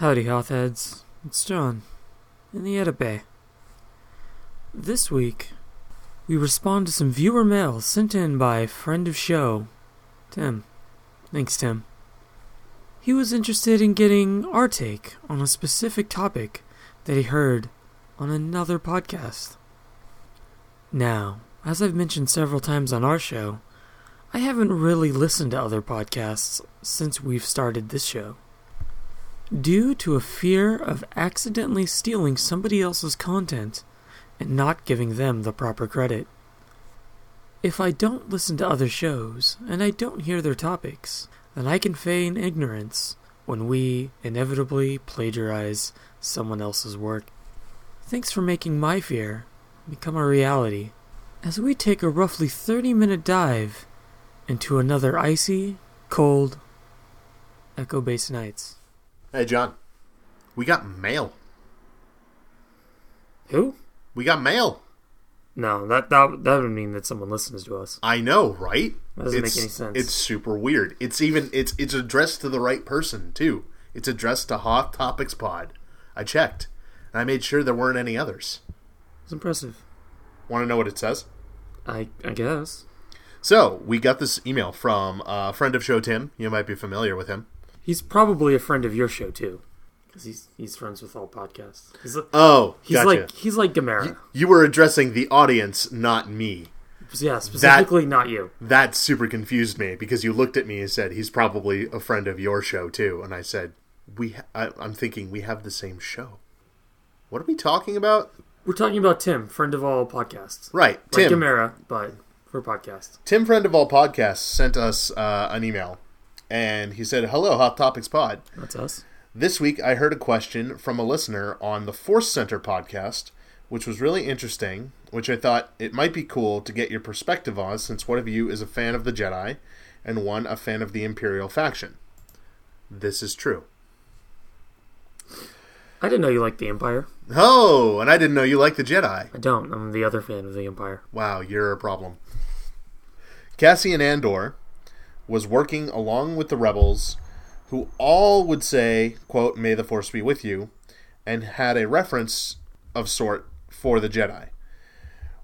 Howdy, Hothheads. It's John, in the Bay. This week, we respond to some viewer mail sent in by friend of show, Tim. Thanks, Tim. He was interested in getting our take on a specific topic that he heard on another podcast. Now, as I've mentioned several times on our show, I haven't really listened to other podcasts since we've started this show. Due to a fear of accidentally stealing somebody else's content and not giving them the proper credit. If I don't listen to other shows and I don't hear their topics, then I can feign ignorance when we inevitably plagiarize someone else's work. Thanks for making my fear become a reality as we take a roughly 30 minute dive into another icy, cold, echo based nights. Hey, John. We got mail. Who? We got mail. No, that that that would mean that someone listens to us. I know, right? That doesn't it's, make any sense. It's super weird. It's even it's it's addressed to the right person too. It's addressed to Hot Topics Pod. I checked, and I made sure there weren't any others. It's impressive. Want to know what it says? I I guess. So we got this email from a friend of show Tim. You might be familiar with him. He's probably a friend of your show too, because he's he's friends with all podcasts. He's like Oh, he's gotcha. like he's like Gamera. you were addressing the audience, not me. yeah, specifically not you. That super confused me because you looked at me and said he's probably a friend of your show too, and I said we. Ha- I, I'm thinking we have the same show. What are we talking about? We're talking about Tim, friend of all podcasts. Right, Like Tim. Gamera, but for podcast. Tim, friend of all podcasts, sent us uh, an email, and he said, "Hello, Hot Topics Pod. That's us. This week I heard a question from a listener on the Force Center podcast, which was really interesting. Which I thought it might be cool to get your perspective on, since one of you is a fan of the Jedi, and one a fan of the Imperial faction. This is true. I didn't know you liked the Empire. Oh, and I didn't know you liked the Jedi. I don't. I'm the other fan of the Empire. Wow, you're a problem. Cassian Andor was working along with the rebels, who all would say, quote, May the Force be with you, and had a reference of sort for the Jedi.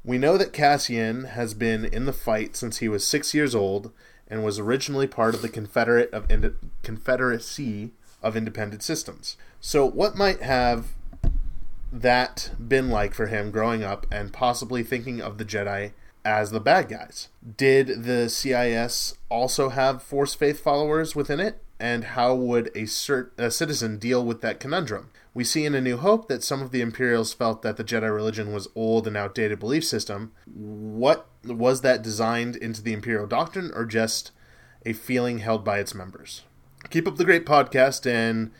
We know that Cassian has been in the fight since he was six years old and was originally part of the Confederate of Confederacy of Independent Systems. So, what might have that been like for him growing up and possibly thinking of the Jedi as the bad guys? Did the CIS also have Force Faith followers within it? And how would a, cert- a citizen deal with that conundrum? We see in A New Hope that some of the Imperials felt that the Jedi religion was old and outdated belief system. What was that designed into the Imperial doctrine or just a feeling held by its members? Keep up the great podcast and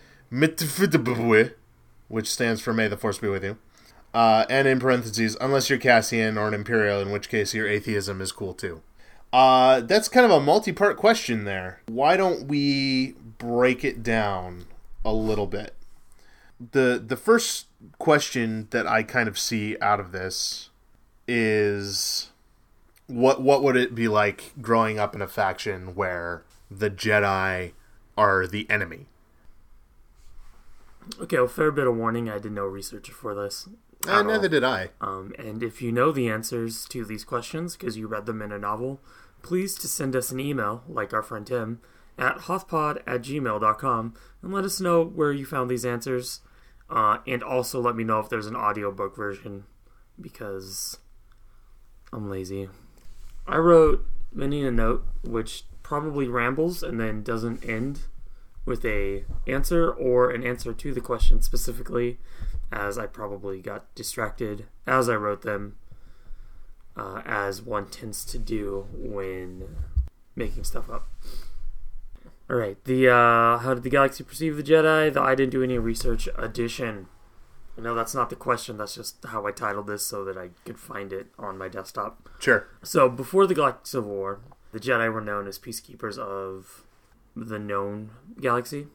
which stands for May the Force be with you. Uh, and in parentheses, unless you're Cassian or an Imperial, in which case your atheism is cool too. Uh, that's kind of a multi part question there. Why don't we break it down a little bit? The, the first question that I kind of see out of this is what what would it be like growing up in a faction where the Jedi are the enemy? Okay, well, fair bit of warning. I did no research for this. Uh, neither all. did I. Um, and if you know the answers to these questions because you read them in a novel, please to send us an email, like our friend Tim, at hothpod at gmail.com and let us know where you found these answers. Uh, and also let me know if there's an audiobook version because I'm lazy. I wrote Minnie a note which probably rambles and then doesn't end with a answer or an answer to the question specifically as I probably got distracted as I wrote them, uh, as one tends to do when making stuff up. All right, the uh, how did the galaxy perceive the Jedi? The I didn't do any research edition. No, that's not the question. That's just how I titled this so that I could find it on my desktop. Sure. So before the Galactic Civil War, the Jedi were known as peacekeepers of the known galaxy,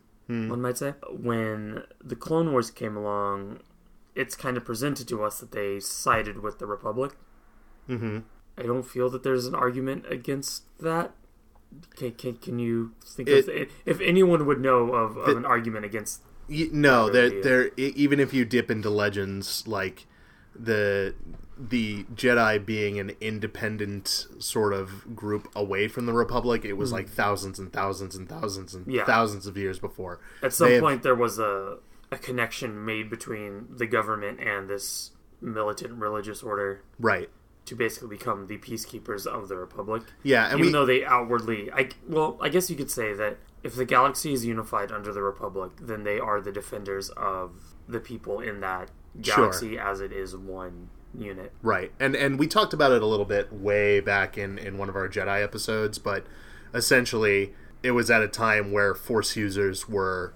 one might say. When the Clone Wars came along, it's kind of presented to us that they sided with the Republic. Mm-hmm. I don't feel that there's an argument against that. Can, can, can you think It- of if anyone would know of, of the- an argument against Y- no, Never they're, be a- they're e- even if you dip into legends, like the the Jedi being an independent sort of group away from the Republic, it was hmm. like thousands and thousands and thousands and. Yeah. thousands of years before. At some They have- point, there was a a connection made between the government and this militant religious order Right. to basically become the peacekeepers of the Republic. Yeah, and Even we though they outwardly, I well, I guess you could say that if the galaxy is unified under the Republic, then they are the defenders of the people in that Sure. galaxy as it is one unit. Right. And and we talked about it a little bit way back in in one of our Jedi episodes, but essentially it was at a time where force users were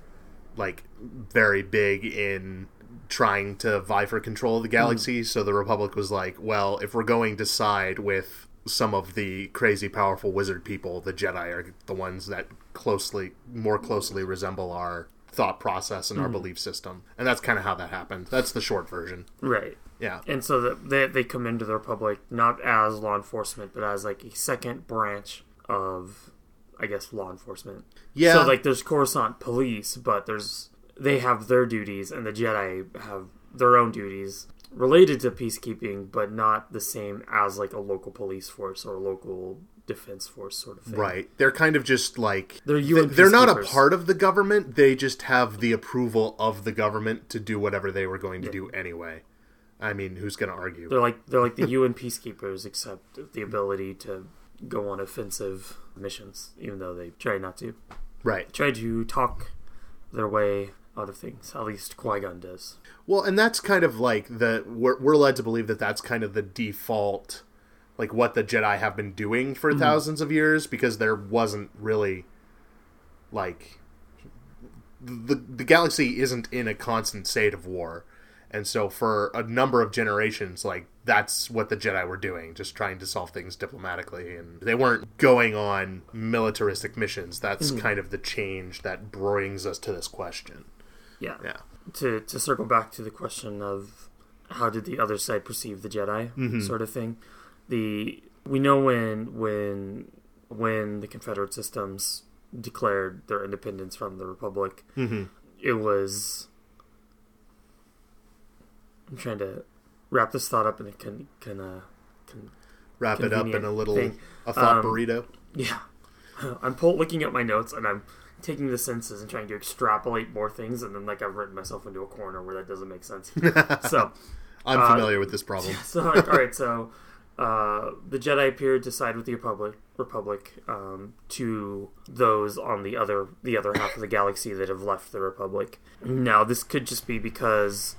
like very big in trying to vie for control of the galaxy, mm. so the republic was like, well, if we're going to side with some of the crazy powerful wizard people, the Jedi are the ones that closely more closely resemble our thought process and our mm. belief system. And that's kind of how that happened. That's the short version. Right. Yeah. And so that they they come into the Republic not as law enforcement, but as like a second branch of, I guess, law enforcement. Yeah. So like, there's Coruscant police, but there's they have their duties, and the Jedi have their own duties related to peacekeeping, but not the same as like a local police force or a local defense force sort of thing. Right. They're kind of just like They're UN they're not a part of the government. They just have the approval of the government to do whatever they were going to do anyway. I mean, who's going to argue? They're like they're like the UN peacekeepers, except the ability to go on offensive missions, even though they try not to. Right. Try to talk their way out of things. At least Qui Gon does. Well, and that's kind of like the we're, we're led to believe that that's kind of the default like what the Jedi have been doing for mm-hmm. thousands of years because there wasn't really like the the galaxy isn't in a constant state of war. And so for a number of generations like that's what the Jedi were doing, just trying to solve things diplomatically and they weren't going on militaristic missions. That's kind of the change that brings us to this question. Yeah. Yeah. To to circle back to the question of how did the other side perceive the Jedi, sort of thing. The we know when when when the Confederate systems declared their independence from the Republic, Mhm. it was. I'm trying to wrap this thought up in a can can uh, can Wrap it up in a little thing. a thought Um, burrito. Yeah. I'm pull- looking at my notes and I'm taking the senses and trying to extrapolate more things, and then like I've written myself into a corner where that doesn't make sense. so, I'm uh, familiar with this problem. so like, all right, so uh, the Jedi appeared to side with the Republic, Republic um, to those on the other the other half of the galaxy that have left the Republic. Now, this could just be because,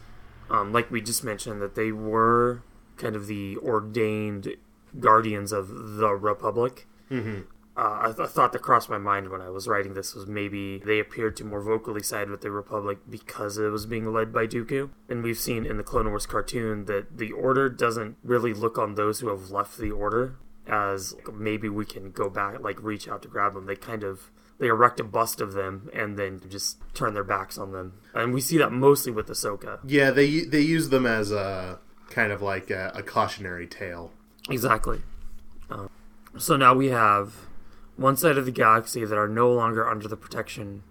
um, like we just mentioned, that they were kind of the ordained guardians of the Republic. hmm Uh, a thought that crossed my mind when I was writing this was maybe they appeared to more vocally side with the Republic because it was being led by Dooku. And we've seen in the Clone Wars cartoon that the Order doesn't really look on those who have left the Order as maybe we can go back, like reach out to grab them. They kind of they erect a bust of them and then just turn their backs on them. And we see that mostly with Ahsoka. Yeah, they they use them as a kind of like a, a cautionary tale. Exactly. Um, so now we have one side of the galaxy that are no longer under the protection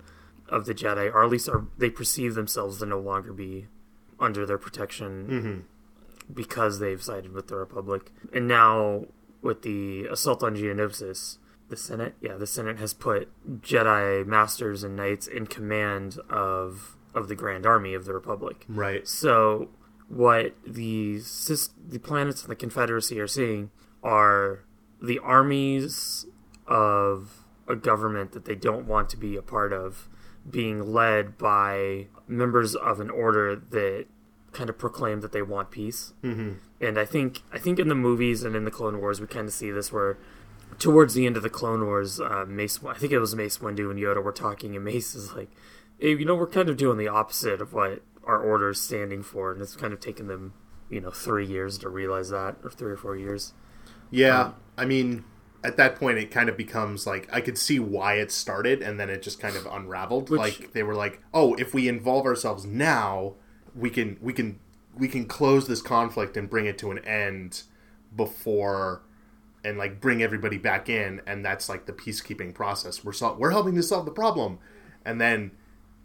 of the Jedi, or at least are they perceive themselves to no longer be under their protection Mm-hmm. because they've sided with the Republic. And now with the assault on Geonosis, the Senate, yeah, the Senate has put Jedi masters and knights in command of of the Grand Army of the Republic. Right. So, what the the planets in the Confederacy are seeing are the armies of a government that they don't want to be a part of being led by members of an order that kind of proclaim that they want peace. Mm-hmm. And I think I think in the movies and in the Clone Wars we kind of see this where towards the end of the Clone Wars, uh, Mace I think it was Mace Windu and Yoda were talking, and Mace is like, "Hey, you know, we're kind of doing the opposite of what our order is standing for," and it's kind of taken them, you know, three years to realize that, or three or four years. Yeah, Um, I mean, at that point, it kind of becomes like I could see why it started, and then it just kind of unraveled. Which- like they were like, "Oh, if we involve ourselves now, we can we can we can close this conflict and bring it to an end before." And like bring everybody back in, and that's like the peacekeeping process. We're sol- we're helping to solve the problem, and then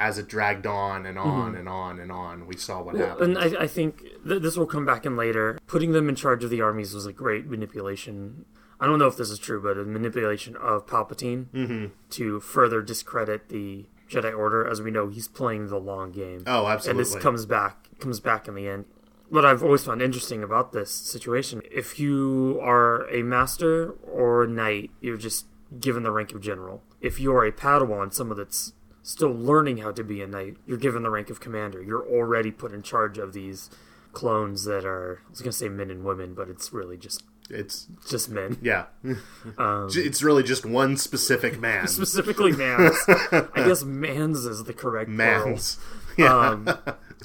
as it dragged on and on mm-hmm. and on and on, we saw what Well, happened. and I, I think th- this will come back in later. Putting them in charge of the armies was a great manipulation. I don't know if this is true, but a manipulation of Palpatine mm-hmm. to further discredit the Jedi Order. As we know, he's playing the long game, oh, absolutely. and this comes back comes back in the end. What I've always found interesting about this situation, if you are a master or a knight, you're just given the rank of general. If you are a Padawan, someone that's still learning how to be a knight, you're given the rank of commander. You're already put in charge of these clones that are I was gonna say men and women, but it's really just it's just men. yeah, Um, it's really just one specific man. Specifically mans. I guess mans is the correct plural. Mans. Yeah, Um,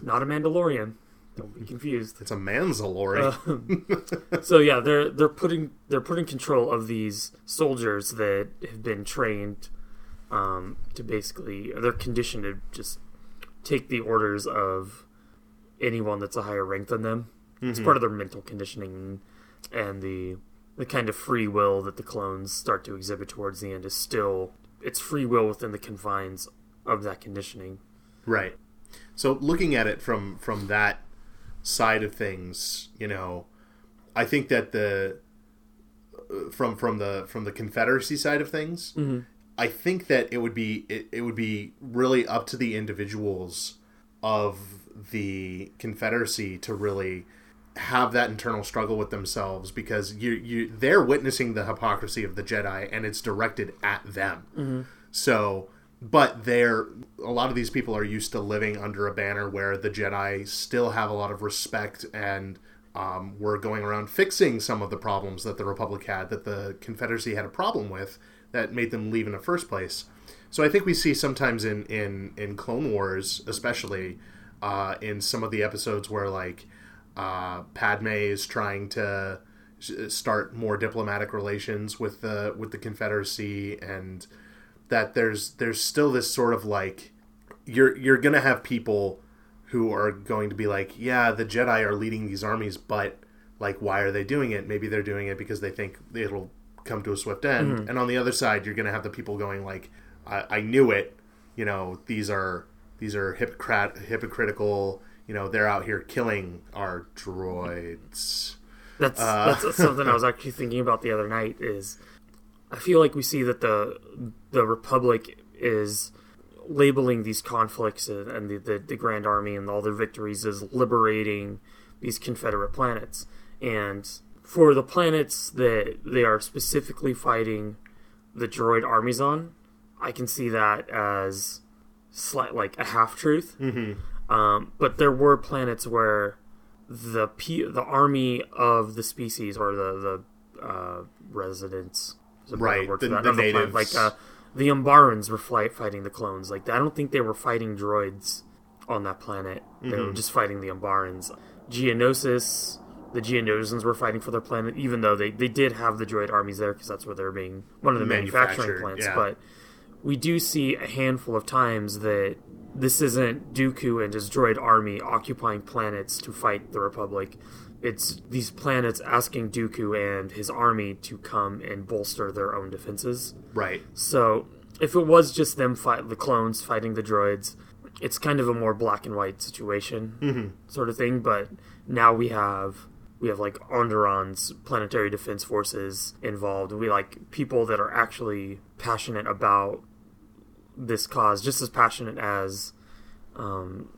not a Mandalorian. Don't be confused. it's a manzalori. So yeah, they're they're putting they're putting control of these soldiers that have been trained um, to basically they're conditioned to just take the orders of anyone that's a higher rank than them. It's part of their mental conditioning and the the kind of free will that the clones start to exhibit towards the end is still it's free will within the confines of that conditioning. Right. So looking at it from from that side of things, you know, I think that the from from the from the Confederacy side of things, mm-hmm. I think that it would be it, it would be really up to the individuals of the Confederacy to really have that internal struggle with themselves because you you they're witnessing the hypocrisy of the Jedi and it's directed at them. Mm-hmm. So, but they're a lot of these people are used to living under a banner where the Jedi still have a lot of respect and um, were going around fixing some of the problems that the Republic had that the Confederacy had a problem with that made them leave in the first place. So I think we see sometimes in in in Clone Wars, especially uh, in some of the episodes where like uh, Padme is trying to start more diplomatic relations with the with the Confederacy, and that there's there's still this sort of like you're you're gonna have people who are going to be like, yeah, the Jedi are leading these armies, but like, why are they doing it? Maybe they're doing it because they think it'll come to a swift end. And on the other side, you're gonna have the people going like, I, I knew it. You know, these are these are hypocrat hypocritical. You know, they're out here killing our droids. That's Uh. that's something I was actually thinking about the other night. Is I feel like we see that the the Republic is labeling these conflicts and, the, the the Grand Army and all their victories as liberating these Confederate planets, and for the planets that they are specifically fighting the droid armies on, I can see that as slight like a half truth. Mm-hmm. Um, but there were planets where the P- the army of the species or the the uh, residents, is a better Right, the- the natives. like uh, the Umbarans were flight fighting the clones. Like I don't think they were fighting droids on that planet. They Mm-hmm. were just fighting the Umbarans. Geonosis, the Geonosians were fighting for their planet, even though they, they did have the droid armies there because that's where they're being one of the manufacturing plants. yeah. But we do see a handful of times that this isn't Dooku and his droid army occupying planets to fight the Republic. It's these planets asking Dooku and his army to come and bolster their own defenses. Right. So if it was just them fight the clones fighting the droids, it's kind of a more black and white situation sort of thing. But now we have we have like Onderon's planetary defense forces involved. We like people that are actually passionate about this cause, just as passionate as um,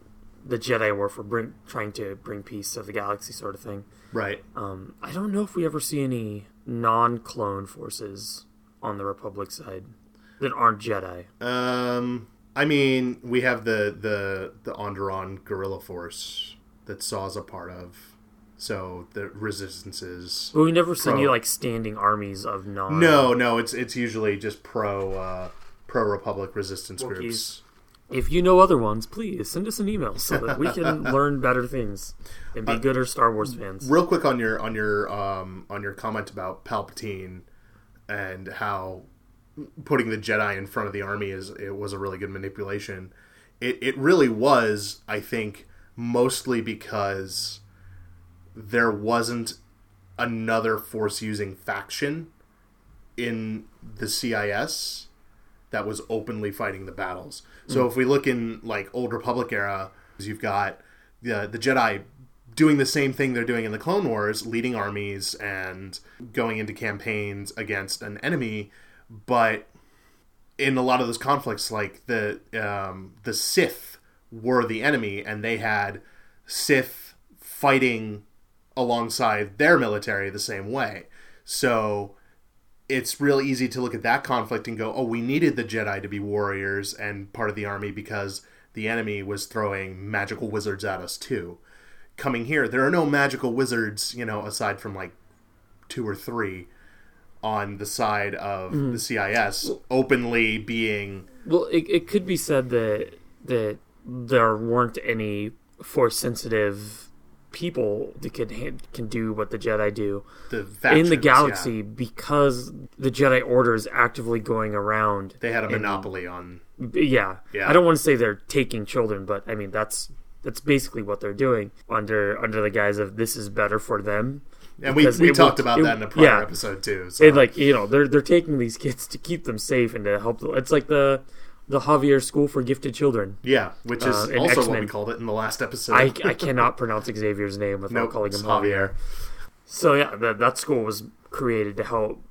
the Jedi were for bring, trying to bring peace to the galaxy, sort of thing. Right. Um, I don't know if we ever see any non-clone forces on the Republic side that aren't Jedi. Um, I mean, we have the the the Onderon guerrilla force that Saw's a part of. So the resistances. But we never see any like standing armies of non. No, no, it's it's usually just pro uh, pro Republic resistance Wookiees. groups. If you know other ones, please send us an email so that we can learn better things and Uh, be gooder Star Wars fans. Real quick on your on your um on your comment about Palpatine and how putting the Jedi in front of the army is it was a really good manipulation. It it really was, I think, mostly because there wasn't another force using faction in the CIS that was openly fighting the battles. So if we look in like old Republic era, you've got the the Jedi doing the same thing they're doing in the Clone Wars, leading armies and going into campaigns against an enemy, but in a lot of those conflicts, like the um, the Sith were the enemy, and they had Sith fighting alongside their military the same way. So it's real easy to look at that conflict and go, "Oh, we needed the Jedi to be warriors and part of the army because the enemy was throwing magical wizards at us too." Coming here, there are no magical wizards, you know, aside from like two or three on the side of mm-hmm. the CIS openly being Well, it, it could be said that that there weren't any force sensitive people ha- can do what the Jedi do the in factions, the yeah. galaxy because the Jedi Order is actively going around. They had a monopoly on Yeah. Yeah. I don't want to say they're taking children, but I mean that's that's basically what they're doing under under the guise of this is better for them. and we, we talked will- about it- that in a prior yeah. episode too. So And like you know, they're they're taking these kids to keep them safe and to help. Them. It's like the the Javier School for Gifted Children. yeah, which is uh, also what we called it in the last episode. I, I cannot pronounce Xavier's name without Nope, calling him it's Javier. So yeah, that that school was created to help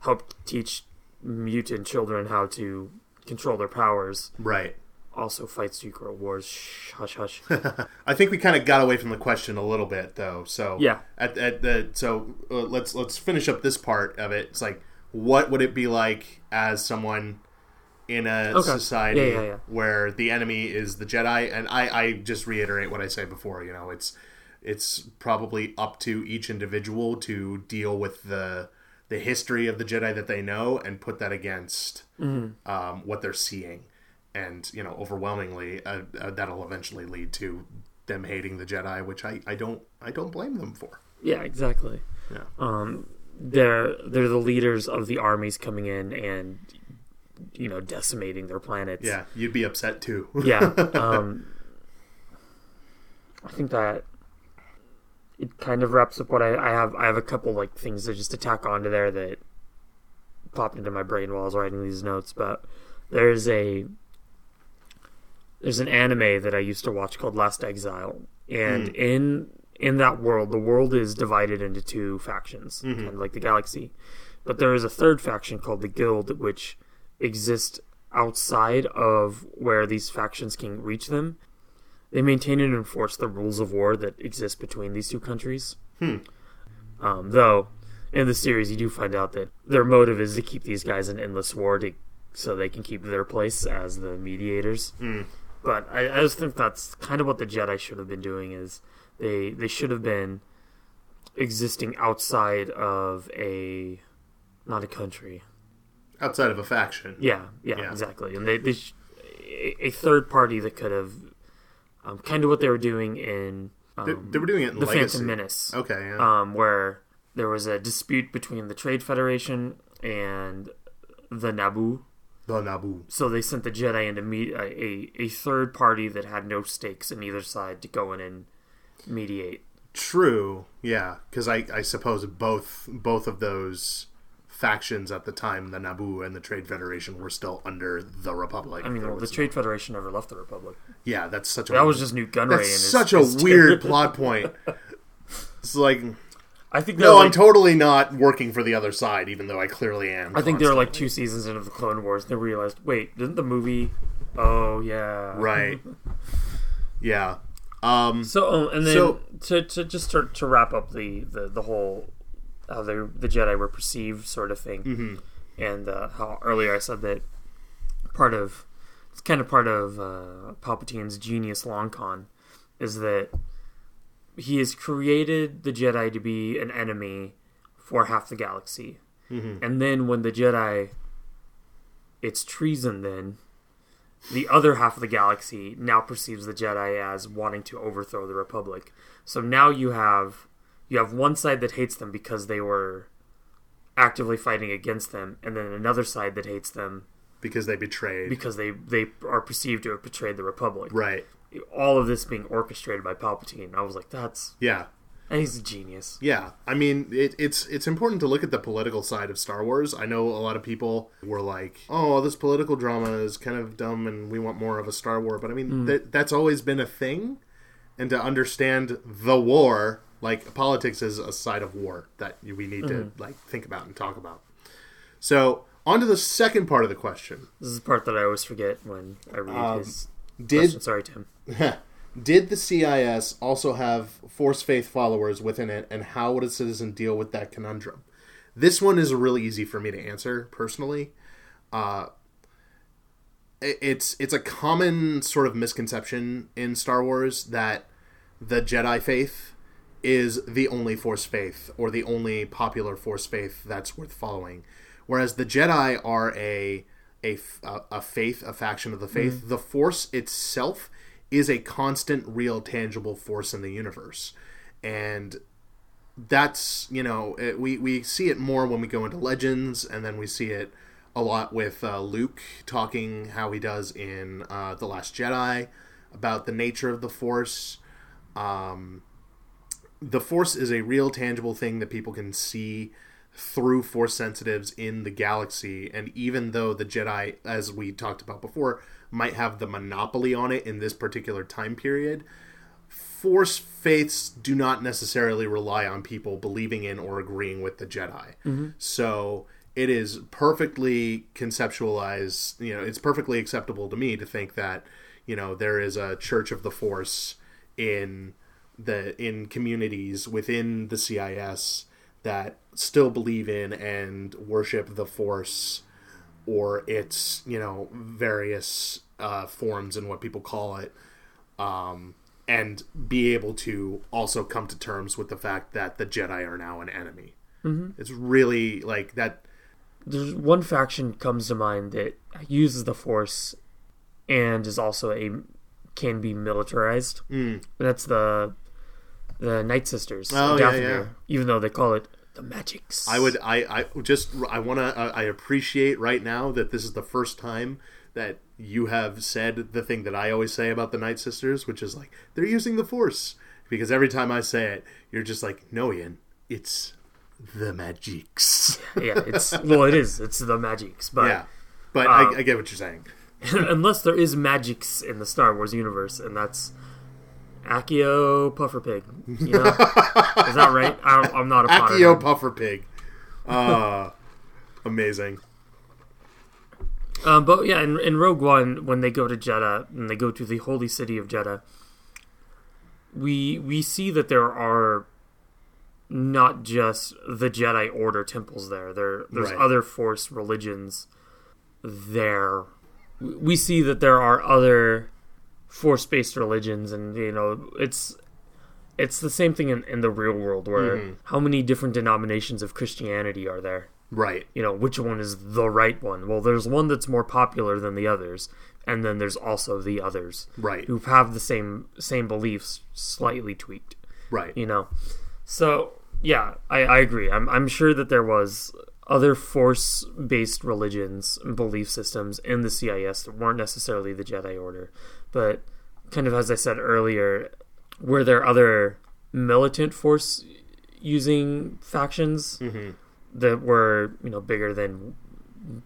help teach mutant children how to control their powers. Right. Also fight secret wars. Shh, hush, hush. I think we kind of got away from the question a little bit though. So Yeah. At, at the so uh, let's let's finish up this part of it. It's like what would it be like as someone in a Okay. society Yeah, yeah, yeah. where the enemy is the Jedi? And I I just reiterate what I said before. You know, it's it's probably up to each individual to deal with the the history of the Jedi that they know and put that against Mm-hmm. um, what they're seeing, and you know, overwhelmingly, uh, uh, that'll eventually lead to them hating the Jedi, which I, I don't I don't blame them for. yeah, exactly. Yeah. Um, they're they're the leaders of the armies coming in and you know decimating their planets. Yeah, you'd be upset too. yeah. Um, I think that it kind of wraps up what I, I have. I have a couple like things to just to tack onto there that popped into my brain while I was writing these notes. But there's a there's an anime that I used to watch called Last Exile, and in in that world, the world is divided into two factions, kind of like the galaxy. But there is a third faction called the Guild, which exists outside of where these factions can reach them. They maintain and enforce the rules of war that exist between these two countries. Um, though, in the series, you do find out that their motive is to keep these guys in endless war to, so they can keep their place as the mediators. But I, I just think that's kind of what the Jedi should have been doing. Is they they should have been existing outside of a not a country. Outside of a faction. Yeah, yeah, Yeah. exactly. And they, they sh- a, third party that could have um, kind of what they were doing in um, They, they were doing it in the Legacy. Phantom Menace, Okay, yeah. um, where there was a dispute between the Trade Federation and the Naboo. the Naboo. So they sent the Jedi in to meet a, a, a third party that had no stakes in either side to go in and mediate. True, yeah, because I, I suppose both both of those factions at the time, the Naboo and the Trade Federation, were still under the Republic. I mean, well, the Trade Federation never left the Republic. yeah, that's such a That was just Nute Gunray. that's and his, such a weird plot point. It's like I think no, they're I'm totally not working for the other side, even though I clearly am. I think they were like two seasons into the Clone Wars. They realized, wait, didn't the movie? Oh yeah, right. Yeah. Um, So oh, and then So- to, to just to, to wrap up the, the, the whole how they, the Jedi were perceived sort of thing, Mm-hmm. and uh, how earlier I said that part of it's kind of part of uh, Palpatine's genius long con is that he has created the Jedi to be an enemy for half the galaxy, Mm-hmm. and then when the Jedi, it's treason then the other half of the galaxy now perceives the Jedi as wanting to overthrow the Republic. So now you have you have one side that hates them because they were actively fighting against them, and then another side that hates them because they betrayed. because they they are perceived to have betrayed the Republic. right. All of this being orchestrated by Palpatine. I was like, that's Yeah. And he's a genius. Yeah, I mean, it, it's it's important to look at the political side of Star Wars. I know a lot of people were like, "Oh, this political drama is kind of dumb, and we want more of a Star War." But I mean, mm. that that's always been a thing, and to understand the war, like politics is a side of war that we need to like think about and talk about. So, on to the second part of the question: This is the part that I always forget when I read Um, his Did question. Sorry, Tim. Did the CIS also have Force Faith followers within it, and how would a citizen deal with that conundrum? This one is really easy for me to answer personally. Uh, it's it's a common sort of misconception in Star Wars that the Jedi faith is the only Force faith or the only popular Force faith that's worth following, whereas the Jedi are a a, a faith, a faction of the faith. The Force itself is a constant, real, tangible force in the universe, and that's you know it, we we see it more when we go into Legends, and then we see it a lot with uh, Luke talking how he does in uh, the Last Jedi about the nature of the Force. Um, the Force is a real, tangible thing that people can see through Force sensitives in the galaxy, and even though the Jedi, as we talked about before, might have the monopoly on it in this particular time period, Force faiths do not necessarily rely on people believing in or agreeing with the Jedi. Mm-hmm. So it is perfectly conceptualized, you know, it's perfectly acceptable to me to think that, you know, there is a Church of the Force in the in communities within the CIS that still believe in and worship the Force or its, you know, various uh, forms and what people call it um, and be able to also come to terms with the fact that the Jedi are now an enemy. Mm-hmm. It's really like that. There's one faction comes to mind that uses the Force and is also a can be militarized. Mm. That's the the Night Sisters. Oh, yeah, yeah. Even though they call it the Magics. I would, I, I just, I want to, I appreciate right now that this is the first time that you have said the thing that I always say about the Night Sisters, which is like they're using the Force. Because every time I say it, you're just like, no, Ian, it's the Magics. yeah, it's well, it is. It's the Magics, but yeah, but Um, I, I get what you're saying. unless there is magics in the Star Wars universe, and that's Accio Pufferpig. You know, is that right? I, I'm not a Potter Accio. Puffer Pig. Uh, amazing. Um, but yeah, in, in Rogue One, when they go to Jedha and they go to the holy city of Jedha, we we see that there are not just the Jedi Order temples there. There there's Right. other Force religions there. We see that there are other Force based religions, and you know it's it's the same thing in, in the real world where mm-hmm. how many different denominations of Christianity are there? Right. you know which one is the right one well there's one that's more popular than the others and then there's also the others Right. who have the same same beliefs slightly tweaked Right. you know so yeah i, I agree I'm, I'm sure that there was other force based religions and belief systems in the cis that weren't necessarily the jedi order but kind of as i said earlier were there other militant force using factions Mm-hmm. that were you know bigger than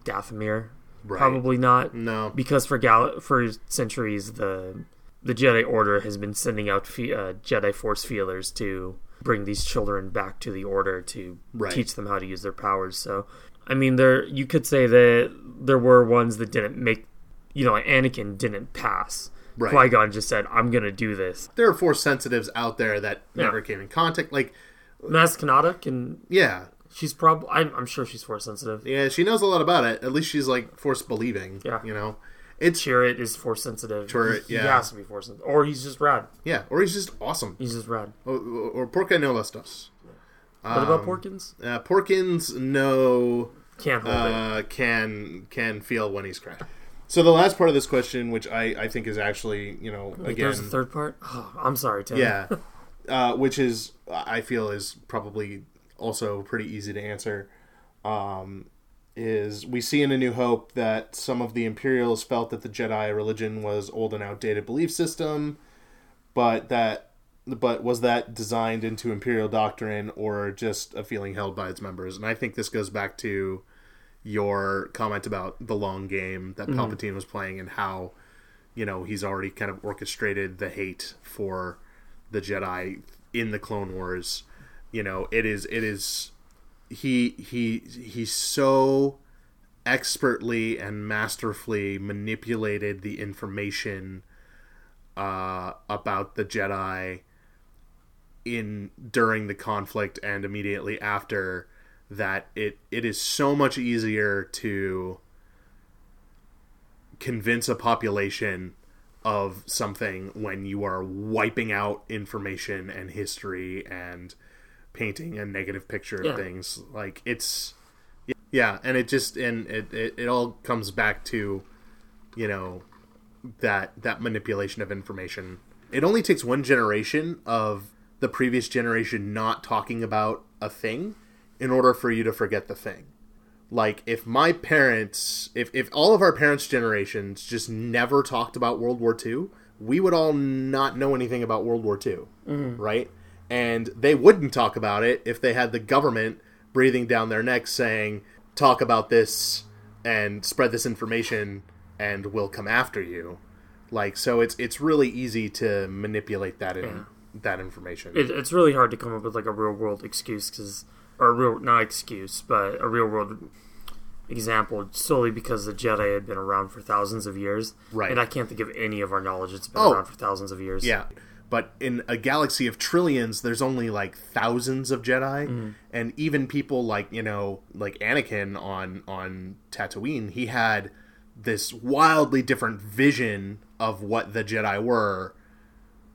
Dathomir? Right. Probably not, No. because for gal- for centuries the the Jedi Order has been sending out fe- uh, Jedi Force feelers to bring these children back to the Order to Right. teach them how to use their powers. So, I mean, there you could say that there were ones that didn't make, you know, Anakin didn't pass. Right. Qui Gon just said, "I'm gonna do this." There are force sensitives out there that never Yeah. came in contact. Like, Maz Kanata can. yeah, She's probably. I'm, I'm sure she's force sensitive. yeah, she knows a lot about it. At least she's like force believing. Yeah. you know, it's Chirrut is force sensitive. Chirrut, yeah. He has to be force sensitive. Or he's just rad. yeah, or he's just awesome. He's just rad. Or, or Porca no las dos. What about Porkins? Uh, Porkins no Can't hold it. uh, can can feel when he's crashed. So the last part of this question, which I, I think is actually you know Wait, again there's a third part? Oh, I'm sorry, Tim. yeah, uh, which is I feel is probably also pretty easy to answer. Um, is we see in A New Hope that some of the Imperials felt that the Jedi religion was old and outdated belief system, but that but was that designed into Imperial doctrine or just a feeling held by its members? And I think this goes back to your comment about the long game that Palpatine was playing and how, you know, he's already kind of orchestrated the hate for the Jedi in the Clone Wars. You know, it is it is he he he's so expertly and masterfully manipulated the information uh, about the Jedi in during the conflict and immediately after that it it is so much easier to convince a population of something when you are wiping out information and history and painting a negative picture of Yeah. things. Like it's yeah and it just and it, it it all comes back to you know that that manipulation of information. It only takes one generation of the previous generation not talking about a thing in order for you to forget the thing. Like if my parents if, if all of our parents generations just never talked about world war ii we would all not know anything about world war ii mm-hmm. right? And they wouldn't talk about it if they had the government breathing down their necks saying talk about this and spread this information and we'll come after you. Like so it's it's really easy to manipulate that in that information. It, it's really hard to come up with like a real world excuse because, or a real not excuse, but a real world example solely because the Jedi had been around for thousands of years. Right. And I can't think of any of our knowledge that's been Oh. around for thousands of years. Yeah, but in a galaxy of trillions, there's only like thousands of Jedi, mm-hmm. and even people like you know, like Anakin on on Tatooine, he had this wildly different vision of what the Jedi were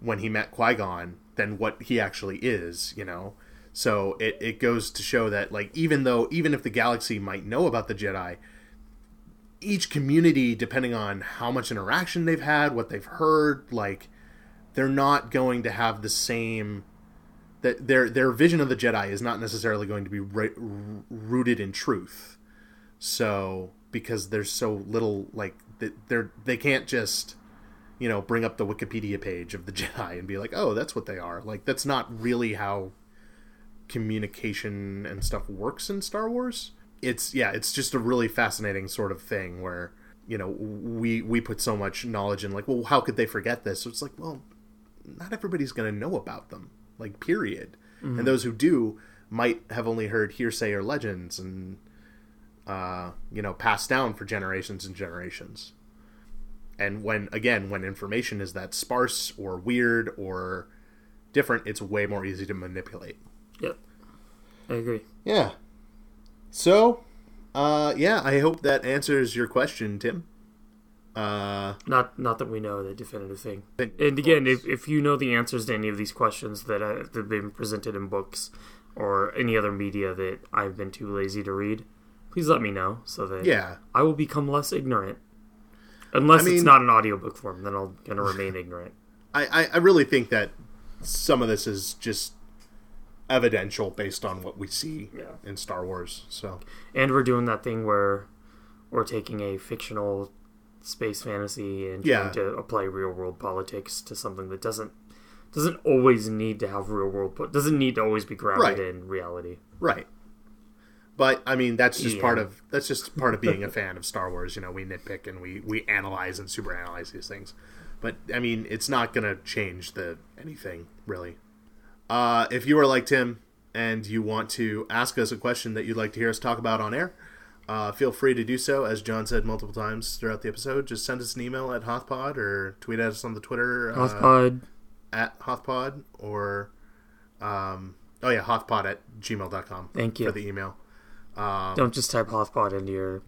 when he met Qui Gon than what he actually is. You know, so it it goes to show that like even though even if the galaxy might know about the Jedi, each community, depending on how much interaction they've had, what they've heard, like they're not going to have the same that their their vision of the Jedi is not necessarily going to be ri- rooted in truth. So because there's so little like th- they're they can't just you know bring up the Wikipedia page of the Jedi and be like, oh, that's what they are. Like that's not really how communication and stuff works in Star Wars. It's yeah, it's just a really fascinating sort of thing where you know we we put so much knowledge in like, well, how could they forget this? So it's like, well, not everybody's going to know about them, like period. And those who do might have only heard hearsay or legends and uh, you know passed down for generations and generations. And when again, when information is that sparse or weird or different, it's way more easy to manipulate. Yep. I agree. Yeah. So, uh, yeah, I hope that answers your question, Tim. Uh, Not not that we know the definitive thing. And again, if, if you know the answers to any of these questions that uh, that have been presented in books or any other media that I've been too lazy to read, please let me know so that yeah, I will become less ignorant. Unless I mean- it's not an audiobook form, then I'm gonna remain ignorant. I, I, I really think that some of this is just evidential based on what we see Yeah. in Star Wars. So, And we're doing that thing where we're taking a fictional space fantasy and Yeah. trying to apply real world politics to something that doesn't doesn't always need to have real world po- doesn't need to always be grounded Right. in reality. right. But I mean, that's just Yeah. part of that's just part of being a fan of Star Wars. You know, we nitpick and we we analyze and super analyze these things. But I mean, it's not gonna change the anything really. Uh, if you are like Tim and you want to ask us a question that you'd like to hear us talk about on air, uh, feel free to do so. As John said multiple times throughout the episode, just send us an email at Hothpod or tweet at us on the Twitter uh, Hothpod, at Hothpod or um, oh yeah, Hothpod at gmail.com. Thank you. for the email. Um, don't just type Hothpod into your.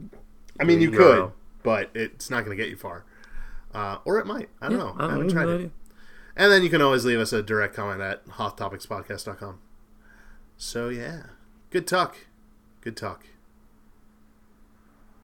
I mean, you your could, but it's not going to get you far. Uh, or it might. I don't know. I, I haven't tried know. it. And then you can always leave us a direct comment at hottopicspodcast.com. So yeah, good talk. Good talk.